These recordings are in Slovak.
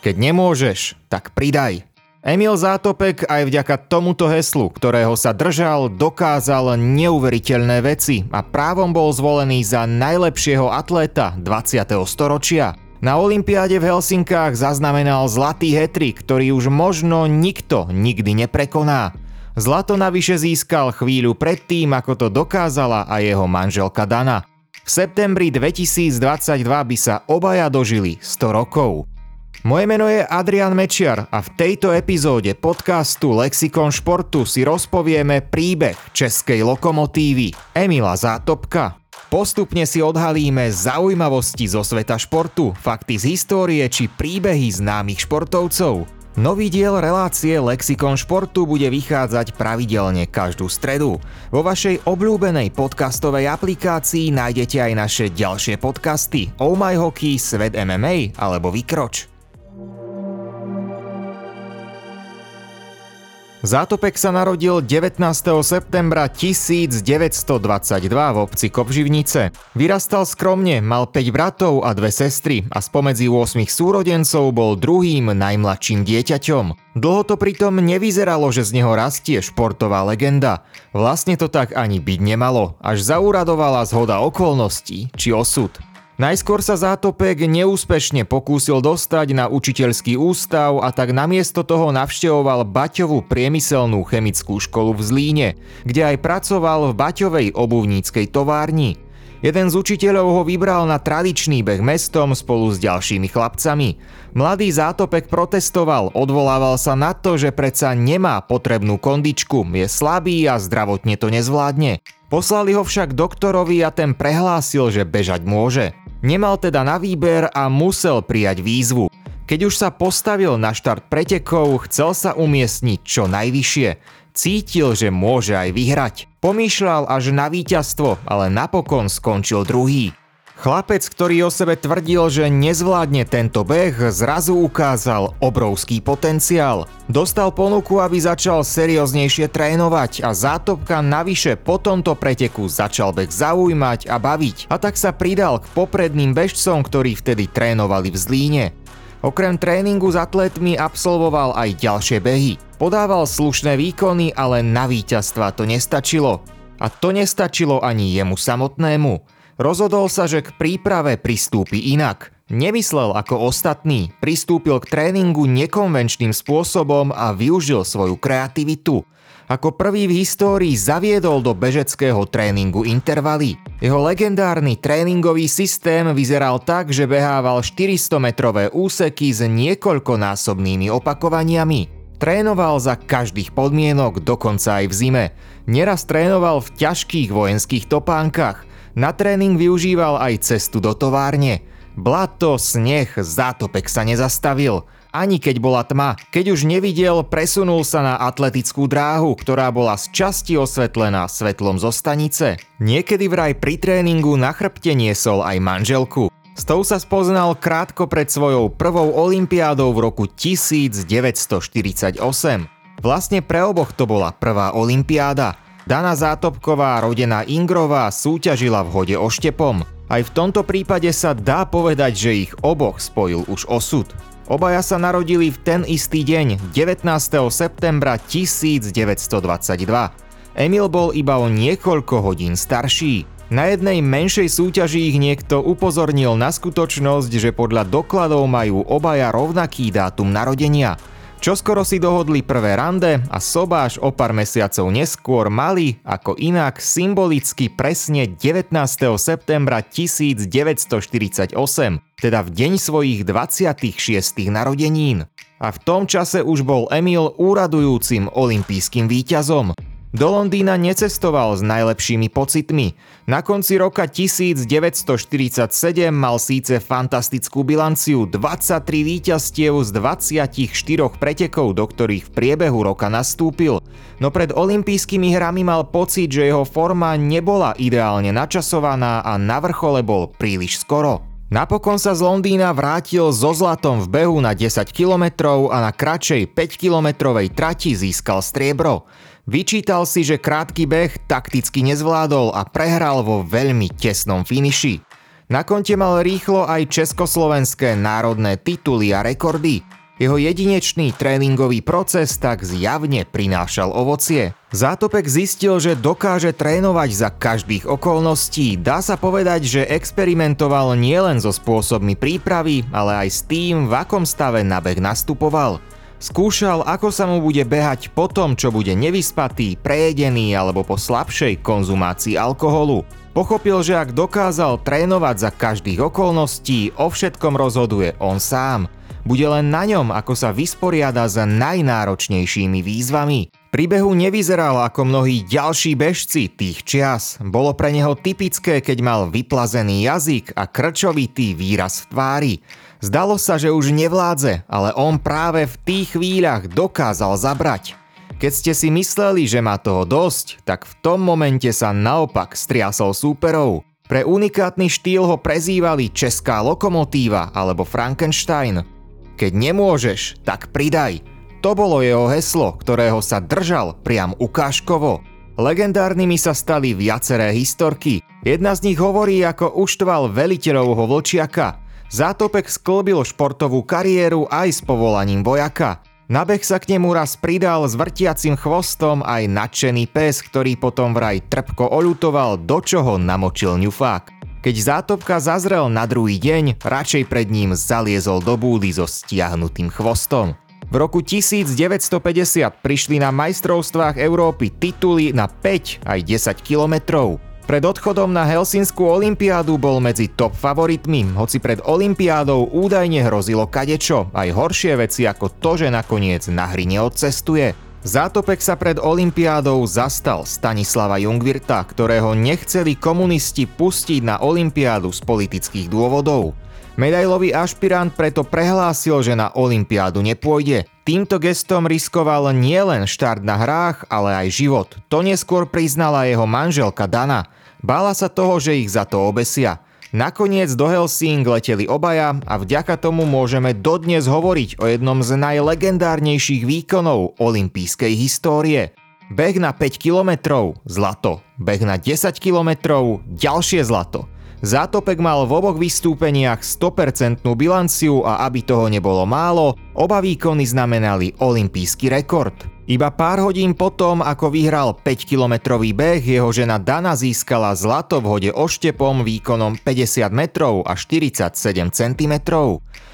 Keď nemôžeš, tak pridaj. Emil Zátopek aj vďaka tomuto heslu, ktorého sa držal, dokázal neuveriteľné veci a právom bol zvolený za najlepšieho atléta 20. storočia. Na Olympiáde v Helsinkách zaznamenal zlatý hetrik, ktorý už možno nikto nikdy neprekoná. Zlato navyše získal chvíľu predtým, ako to dokázala aj jeho manželka Dana. V septembri 2022 by sa obaja dožili 100 rokov. Moje meno je Adrian Mečiar a v tejto epizóde podcastu Lexikon športu si rozpovieme príbeh českej lokomotívy Emila Zátopka. Postupne si odhalíme zaujímavosti zo sveta športu, fakty z histórie či príbehy známych športovcov. Nový diel relácie Lexikon športu bude vychádzať pravidelne každú stredu. Vo vašej obľúbenej podcastovej aplikácii nájdete aj naše ďalšie podcasty Oh My Hockey, Svet MMA alebo Vykroč. Zátopek sa narodil 19. septembra 1922 v obci Kopživnice. Vyrastal skromne, mal 5 bratov a dve sestry a spomedzi 8 súrodencov bol druhým najmladším dieťaťom. Dlho to pritom nevyzeralo, že z neho rastie športová legenda. Vlastne to tak ani byť nemalo, až zauradovala zhoda okolností či osud. Najskôr sa Zátopek neúspešne pokúsil dostať na učiteľský ústav a tak namiesto toho navštevoval Baťovú priemyselnú chemickú školu v Zlíne, kde aj pracoval v Baťovej obuvníckej továrni. Jeden z učiteľov ho vybral na tradičný beh mestom spolu s ďalšími chlapcami. Mladý Zátopek protestoval, odvolával sa na to, že predsa nemá potrebnú kondičku, je slabý a zdravotne to nezvládne. Poslali ho však doktorovi a ten prehlásil, že bežať môže. Nemal teda na výber a musel prijať výzvu. Keď už sa postavil na štart pretekov, chcel sa umiestniť čo najvyššie. Cítil, že môže aj vyhrať. Pomýšľal až na víťazstvo, ale napokon skončil druhý. Chlapec, ktorý o sebe tvrdil, že nezvládne tento beh, zrazu ukázal obrovský potenciál. Dostal ponuku, aby začal serióznejšie trénovať a zátopka navyše po tomto preteku začal beh zaujímať a baviť. A tak sa pridal k popredným bežcom, ktorí vtedy trénovali v Zlíne. Okrem tréningu s atletmi absolvoval aj ďalšie behy. Podával slušné výkony, ale na víťazstva to nestačilo. A to nestačilo ani jemu samotnému. Rozhodol sa, že k príprave pristúpi inak. Nemyslel ako ostatní, pristúpil k tréningu nekonvenčným spôsobom a využil svoju kreativitu. Ako prvý v histórii zaviedol do bežeckého tréningu intervaly. Jeho legendárny tréningový systém vyzeral tak, že behával 400-metrové úseky s niekoľkonásobnými opakovaniami. Trénoval za každých podmienok, dokonca aj v zime. Neraz trénoval v ťažkých vojenských topánkach. Na tréning využíval aj cestu do továrne. Blato, sneh, zátopek sa nezastavil. Ani keď bola tma, keď už nevidel, presunul sa na atletickú dráhu, ktorá bola z časti osvetlená svetlom zo stanice. Niekedy vraj pri tréningu na chrbte niesol aj manželku. S tou sa spoznal krátko pred svojou prvou olympiádou v roku 1948. Vlastne pre oboch to bola prvá olympiáda. Dana Zátopková, rodená Ingrová, súťažila v hode oštepom. Aj v tomto prípade sa dá povedať, že ich oboch spojil už osud. Obaja sa narodili v ten istý deň, 19. septembra 1922. Emil bol iba o niekoľko hodín starší. Na jednej menšej súťaži ich niekto upozornil na skutočnosť, že podľa dokladov majú obaja rovnaký dátum narodenia – Čoskoro si dohodli prvé rande a sobáš o pár mesiacov neskôr mali, ako inak, symbolicky presne 19. septembra 1948, teda v deň svojich 26. narodenín. A v tom čase už bol Emil úradujúcim olympijským víťazom. Do Londýna necestoval s najlepšími pocitmi. Na konci roka 1947 mal síce fantastickú bilanciu 23 víťazstiev z 24 pretekov, do ktorých v priebehu roka nastúpil, no pred olympijskými hrami mal pocit, že jeho forma nebola ideálne načasovaná a na vrchole bol príliš skoro. Napokon sa z Londýna vrátil so zlatom v behu na 10 km a na kratšej 5-kilometrovej trati získal striebro. Vyčítal si, že krátky beh takticky nezvládol a prehral vo veľmi tesnom finiši. Na konte mal rýchlo aj československé národné tituly a rekordy. Jeho jedinečný tréningový proces tak zjavne prinášal ovocie. Zátopek zistil, že dokáže trénovať za každých okolností. Dá sa povedať, že experimentoval nielen so spôsobmi prípravy, ale aj s tým, v akom stave na beh nastupoval. Skúšal, ako sa mu bude behať po tom, čo bude nevyspatý, prejedený alebo po slabšej konzumácii alkoholu. Pochopil, že ak dokázal trénovať za každých okolností, o všetkom rozhoduje on sám. Bude len na ňom, ako sa vysporiada s najnáročnejšími výzvami. Príbehu nevyzeral ako mnohí ďalší bežci tých čias. Bolo pre neho typické, keď mal vyplazený jazyk a krčovitý výraz v tvári. Zdalo sa, že už nevládze, ale on práve v tých chvíľach dokázal zabrať. Keď ste si mysleli, že má toho dosť, tak v tom momente sa naopak striasol súperov. Pre unikátny štýl ho prezývali Česká lokomotíva alebo Frankenstein. Keď nemôžeš, tak pridaj. To bolo jeho heslo, ktorého sa držal priam ukážkovo. Legendárnymi sa stali viaceré historky. Jedna z nich hovorí, ako uštval veliteľovho vlčiaka. Zátopek sklbil športovú kariéru aj s povolaním vojaka. Na beh sa k nemu raz pridal s vrtiacim chvostom aj nadšený pes, ktorý potom vraj trpko oľutoval, do čoho namočil ňufák. Keď zátopka zazrel na druhý deň, radšej pred ním zaliezol do búdy so stiahnutým chvostom. V roku 1950 prišli na majstrovstvách Európy tituly na 5 aj 10 kilometrov. Pred odchodom na Helsinskú olympiádu bol medzi top favoritmi, hoci pred olympiádou údajne hrozilo kadečo, aj horšie veci ako to, že nakoniec na hry neodcestuje. Zátopek sa pred Olympiádou zastal Stanislava Jungvirta, ktorého nechceli komunisti pustiť na Olympiádu z politických dôvodov. Medailový ašpirant preto prehlásil, že na Olympiádu nepôjde. Týmto gestom riskoval nielen štart na hrách, ale aj život. To neskôr priznala jeho manželka Dana. Bála sa toho, že ich za to obesia. Nakoniec do Helsing leteli obaja a vďaka tomu môžeme dodnes hovoriť o jednom z najlegendárnejších výkonov olympijskej histórie. Beh na 5 km, zlato. Beh na 10 km, ďalšie zlato. Zátopek mal v oboch vystúpeniach 100% bilanciu a aby toho nebolo málo, oba výkony znamenali olympijský rekord. Iba pár hodín potom, ako vyhral 5-kilometrový beh, jeho žena Dana získala zlato v hode oštepom výkonom 50 metrov a 47 cm.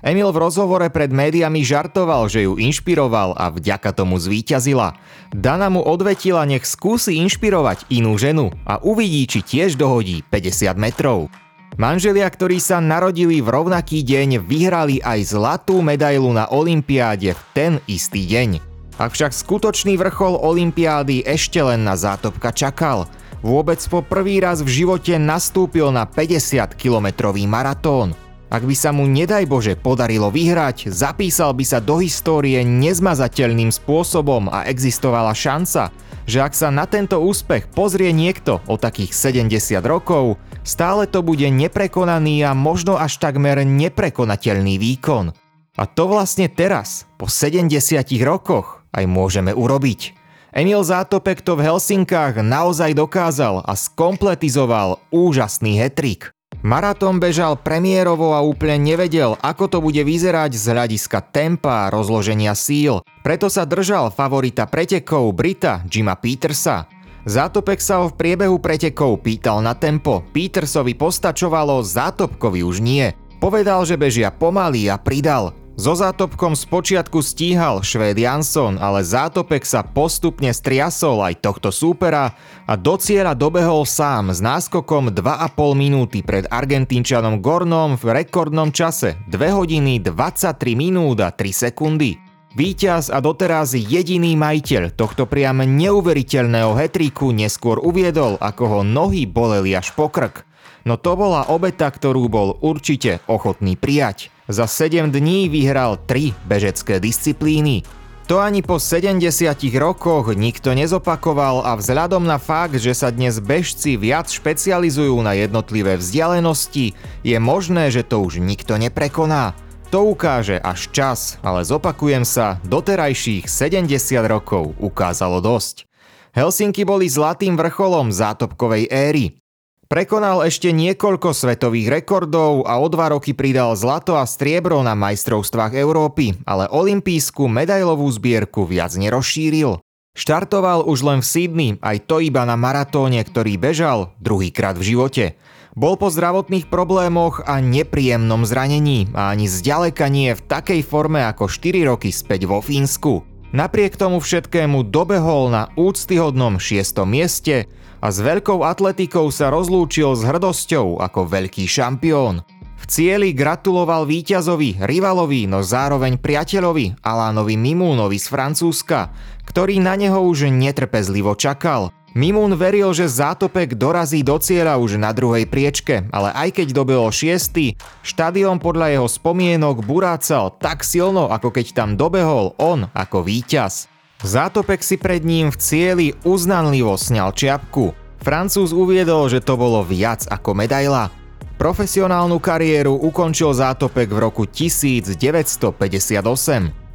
Emil v rozhovore pred médiami žartoval, že ju inšpiroval a vďaka tomu zvíťazila. Dana mu odvetila, nech skúsi inšpirovať inú ženu a uvidí, či tiež dohodí 50 metrov. Manželia, ktorí sa narodili v rovnaký deň, vyhrali aj zlatú medailu na Olympiáde v ten istý deň. Avšak skutočný vrchol Olympiády ešte len na zátopka čakal. Vôbec po prvý raz v živote nastúpil na 50-kilometrový maratón. Ak by sa mu nedaj Bože podarilo vyhrať, zapísal by sa do histórie nezmazateľným spôsobom a existovala šanca, že ak sa na tento úspech pozrie niekto o takých 70 rokov, stále to bude neprekonaný a možno až takmer neprekonateľný výkon. A to vlastne teraz, po 70 rokoch, aj môžeme urobiť. Emil Zátopek to v Helsinkách naozaj dokázal a skompletizoval úžasný hetrik. Maratón bežal premiérovo a úplne nevedel, ako to bude vyzerať z hľadiska tempa a rozloženia síl. Preto sa držal favorita pretekov Brita Jima Petersa. Zátopek sa ho v priebehu pretekov pýtal na tempo, Petersovi postačovalo, Zátopkovi už nie. Povedal, že bežia pomaly a pridal. So zátopkom spočiatku stíhal Švéd Jansson, ale zátopek sa postupne striasol aj tohto súpera a do cieľa dobehol sám s náskokom 2,5 minúty pred Argentínčanom Gornom v rekordnom čase 2 hodiny 23 minút a 3 sekundy. Výťaz a doteraz jediný majiteľ tohto priam neuveriteľného hetríku neskôr uviedol, ako ho nohy boleli až po krk. No to bola obeta, ktorú bol určite ochotný prijať. Za 7 dní vyhral 3 bežecké disciplíny. To ani po 70 rokoch nikto nezopakoval a vzhľadom na fakt, že sa dnes bežci viac špecializujú na jednotlivé vzdialenosti, je možné, že to už nikto neprekoná. To ukáže až čas, ale zopakujem sa, doterajších 70 rokov ukázalo dosť. Helsinky boli zlatým vrcholom zátopkovej éry. Prekonal ešte niekoľko svetových rekordov a o dva roky pridal zlato a striebro na majstrovstvách Európy, ale olimpijskú medailovú zbierku viac nerozšíril. Štartoval už len v Sydney, aj to iba na maratóne, ktorý bežal druhýkrát v živote. Bol po zdravotných problémoch a nepríjemnom zranení a ani zďaleka nie v takej forme ako 4 roky späť vo Fínsku. Napriek tomu všetkému dobehol na úctyhodnom 6. mieste a s veľkou atletikou sa rozlúčil s hrdosťou ako veľký šampión. V cieli gratuloval víťazovi, rivalovi, no zároveň priateľovi, Alánovi Mimúnovi z Francúzska, ktorý na neho už netrpezlivo čakal. Mimún veril, že zátopek dorazí do cieľa už na druhej priečke, ale aj keď dobehol šiestý, štadión podľa jeho spomienok burácal tak silno, ako keď tam dobehol on ako víťaz. Zátopek si pred ním v cieli uznanlivo sňal čiapku. Francúz uviedol, že to bolo viac ako medaila. Profesionálnu kariéru ukončil Zátopek v roku 1958.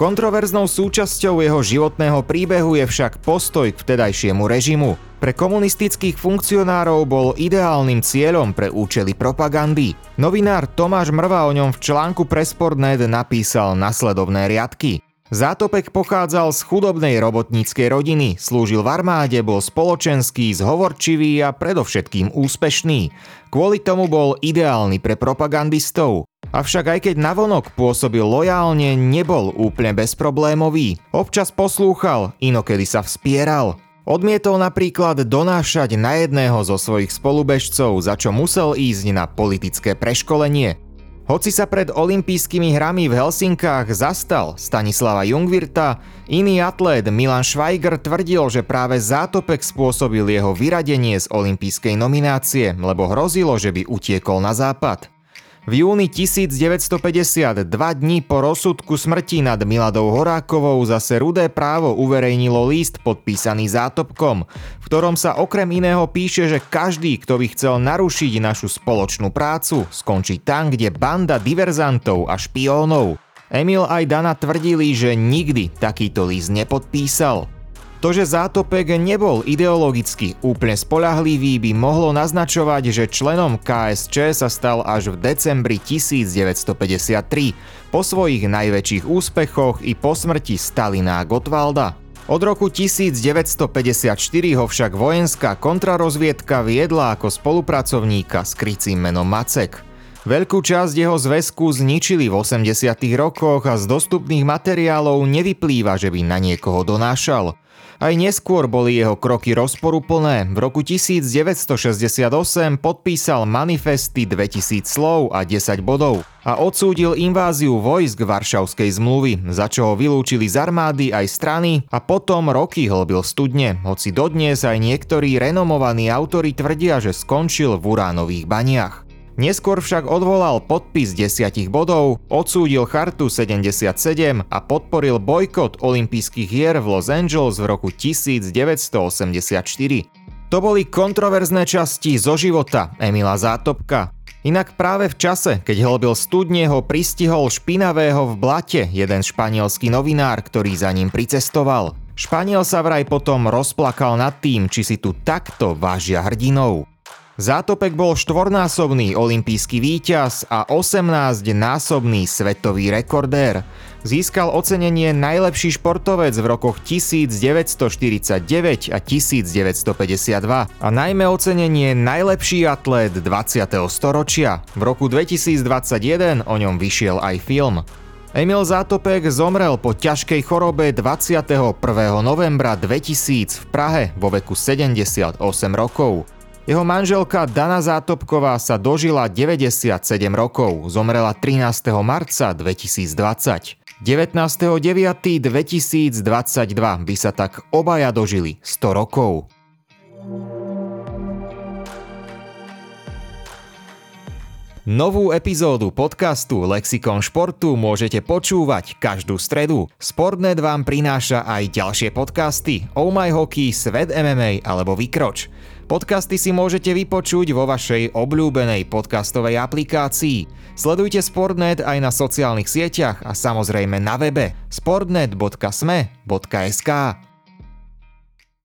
Kontroverznou súčasťou jeho životného príbehu je však postoj k vtedajšiemu režimu. Pre komunistických funkcionárov bol ideálnym cieľom pre účely propagandy. Novinár Tomáš Mrva o ňom v článku pre Sportnet napísal nasledovné riadky. Zátopek pochádzal z chudobnej robotníckej rodiny, slúžil v armáde, bol spoločenský, zhovorčivý a predovšetkým úspešný. Kvôli tomu bol ideálny pre propagandistov. Avšak aj keď navonok pôsobil lojálne, nebol úplne bezproblémový. Občas poslúchal, inokedy sa vspieral. Odmietol napríklad donášať na jedného zo svojich spolubežcov, za čo musel ísť na politické preškolenie. Hoci sa pred olympijskými hrami v Helsinkách zastal Stanislava Jungvirta, iný atlét Milan Schweiger tvrdil, že práve zátopek spôsobil jeho vyradenie z olympijskej nominácie, lebo hrozilo, že by utiekol na západ. V júni 1950, dva dní po rozsudku smrti nad Miladou Horákovou, zase Rudé právo uverejnilo list podpísaný zátopkom, v ktorom sa okrem iného píše, že každý, kto by chcel narušiť našu spoločnú prácu, skončí tam, kde banda diverzantov a špiónov. Emil aj Dana tvrdili, že nikdy takýto list nepodpísal. To, že Zátopek nebol ideologicky úplne spolahlivý, by mohlo naznačovať, že členom KSČ sa stal až v decembri 1953, po svojich najväčších úspechoch i po smrti Stalina a Gotwalda. Od roku 1954 ho však vojenská kontrarozviedka viedla ako spolupracovníka s krycím menom Macek. Veľkú časť jeho zväzku zničili v 80. rokoch a z dostupných materiálov nevyplýva, že by na niekoho donášal. Aj neskôr boli jeho kroky rozporuplné. V roku 1968 podpísal manifesty 2000 slov a 10 bodov a odsúdil inváziu vojsk Varšavskej zmluvy, za čo ho vylúčili z armády aj strany a potom roky hlbil studne, hoci dodnes aj niektorí renomovaní autori tvrdia, že skončil v uránových baniach. Neskôr však odvolal podpis desiatich bodov, odsúdil chartu 77 a podporil bojkot olympijských hier v Los Angeles v roku 1984. To boli kontroverzné časti zo života Emila Zátopka. Inak práve v čase, keď hlbil studne, ho pristihol špinavého v blate jeden španielský novinár, ktorý za ním pricestoval. Španiel sa vraj potom rozplakal nad tým, či si tu takto vážia hrdinou. Zátopek bol štvornásobný olimpijský víťaz a 18-násobný svetový rekordér. Získal ocenenie najlepší športovec v rokoch 1949 a 1952 a najmä ocenenie najlepší atlét 20. storočia. V roku 2021 o ňom vyšiel aj film. Emil Zátopek zomrel po ťažkej chorobe 21. novembra 2000 v Prahe vo veku 78 rokov. Jeho manželka Dana Zátopková sa dožila 97 rokov, zomrela 13. marca 2020. 19.9.2022 by sa tak obaja dožili 100 rokov. Novú epizódu podcastu Lexikon športu môžete počúvať každú stredu. Sportnet vám prináša aj ďalšie podcasty Oh My Hockey, Svet MMA alebo Vykroč. Podcasty si môžete vypočuť vo vašej obľúbenej podcastovej aplikácii. Sledujte Sportnet aj na sociálnych sieťach a samozrejme na webe sportnet.sme.sk.